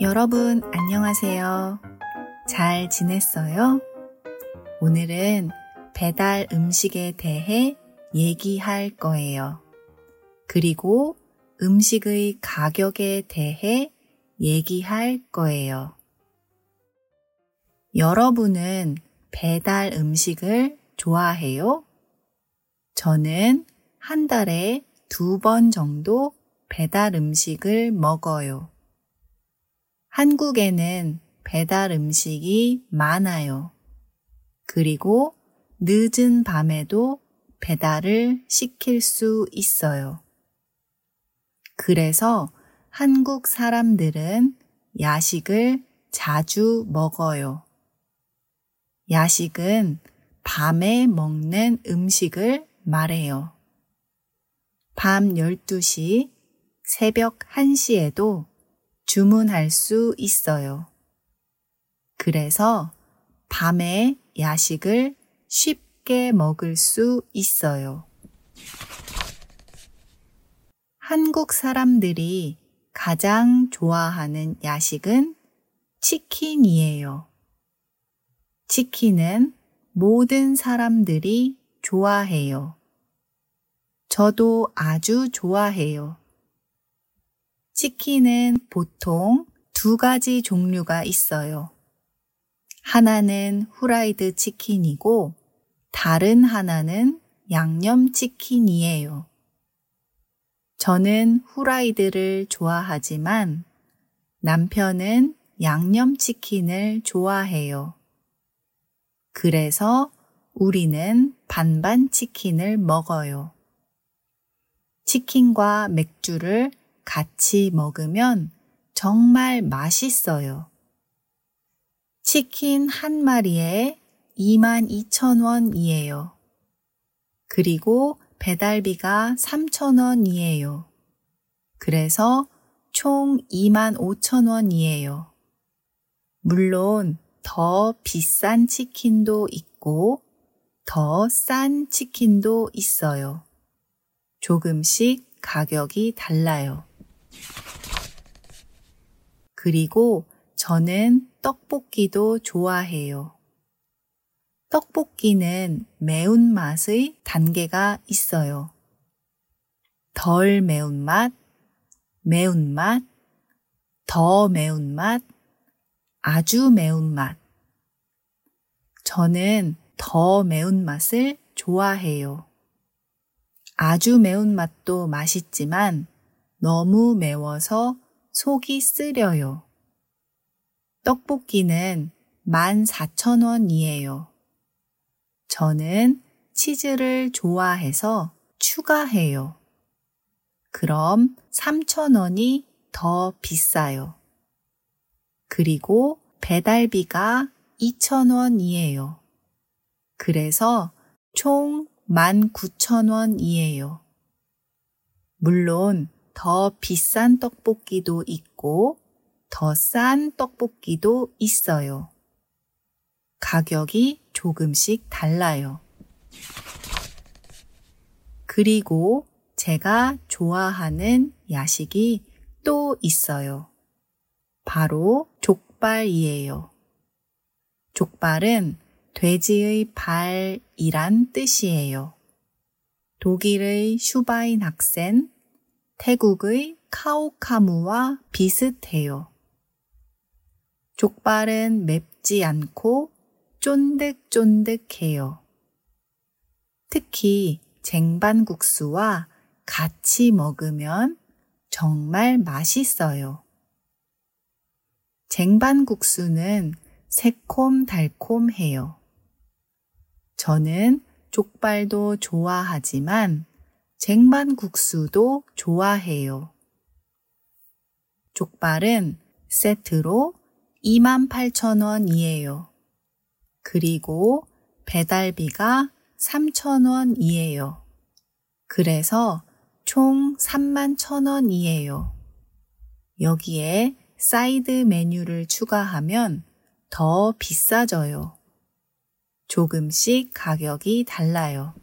여러분, 안녕하세요. 잘 지냈어요? 오늘은 배달 음식에 대해 얘기할 거예요. 그리고 음식의 가격에 대해 얘기할 거예요. 여러분은 배달 음식을 좋아해요? 저는 한 달에 두 번 정도 배달 음식을 먹어요. 한국에는 배달 음식이 많아요. 그리고 늦은 밤에도 배달을 시킬 수 있어요. 그래서 한국 사람들은 야식을 자주 먹어요. 야식은 밤에 먹는 음식을 말해요. 밤 12시, 새벽 1시에도 주문할 수 있어요. 그래서 밤에 야식을 쉽게 먹을 수 있어요. 한국 사람들이 가장 좋아하는 야식은 치킨이에요. 치킨은 모든 사람들이 좋아해요. 저도 아주 좋아해요. 치킨은 보통 두 가지 종류가 있어요. 하나는 후라이드 치킨이고 다른 하나는 양념 치킨이에요. 저는 후라이드를 좋아하지만 남편은 양념 치킨을 좋아해요. 그래서 우리는 반반 치킨을 먹어요. 치킨과 맥주를 같이 먹으면 정말 맛있어요. 치킨 한 마리에 22,000원이에요. 그리고 배달비가 3,000원이에요. 그래서 총 25,000원이에요. 물론 더 비싼 치킨도 있고 더 싼 치킨도 있어요. 조금씩 가격이 달라요. 그리고 저는 떡볶이도 좋아해요. 떡볶이는 매운맛의 단계가 있어요. 덜 매운맛, 매운맛, 더 매운맛, 아주 매운맛. 저는 더 매운맛을 좋아해요. 아주 매운맛도 맛있지만 너무 매워서 속이 쓰려요. 떡볶이는 14,000원이에요. 저는 치즈를 좋아해서 추가해요. 그럼 3,000원이 더 비싸요. 그리고 배달비가 2,000원이에요. 그래서 총 19,000원이에요. 물론 더 비싼 떡볶이도 있고 더 싼 떡볶이도 있어요. 가격이 조금씩 달라요. 그리고 제가 좋아하는 야식이 또 있어요. 바로 족발이에요. 족발은 돼지의 발이란 뜻이에요. 독일의 슈바인 학센, 태국의 카오카무와 비슷해요. 족발은 맵지 않고 쫀득쫀득해요. 특히 쟁반국수와 같이 먹으면 정말 맛있어요. 쟁반국수는 새콤달콤해요. 저는 족발도 좋아하지만 쟁반국수도 좋아해요. 족발은 세트로 28,000원이에요. 그리고 배달비가 3,000원이에요. 그래서 총 31,000원이에요. 여기에 사이드 메뉴를 추가하면 더 비싸져요. 조금씩 가격이 달라요.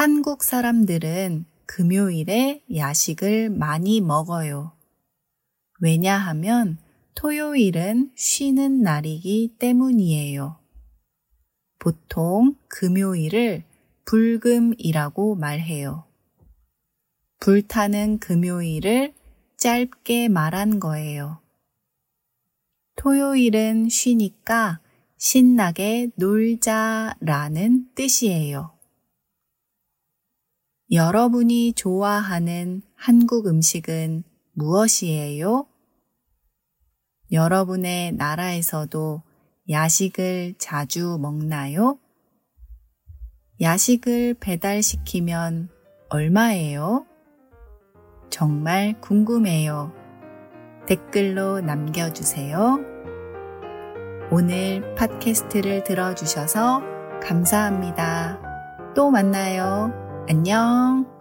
한국 사람들은 금요일에 야식을 많이 먹어요. 왜냐하면 토요일은 쉬는 날이기 때문이에요. 보통 금요일을 불금이라고 말해요. 불타는 금요일을 짧게 말한 거예요. 토요일은 쉬니까 신나게 놀자라는 뜻이에요. 여러분이 좋아하는 한국 음식은 무엇이에요? 여러분의 나라에서도 야식을 자주 먹나요? 야식을 배달시키면 얼마예요? 정말 궁금해요. 댓글로 남겨주세요. 오늘 팟캐스트를 들어주셔서 감사합니다. 또 만나요. 안녕.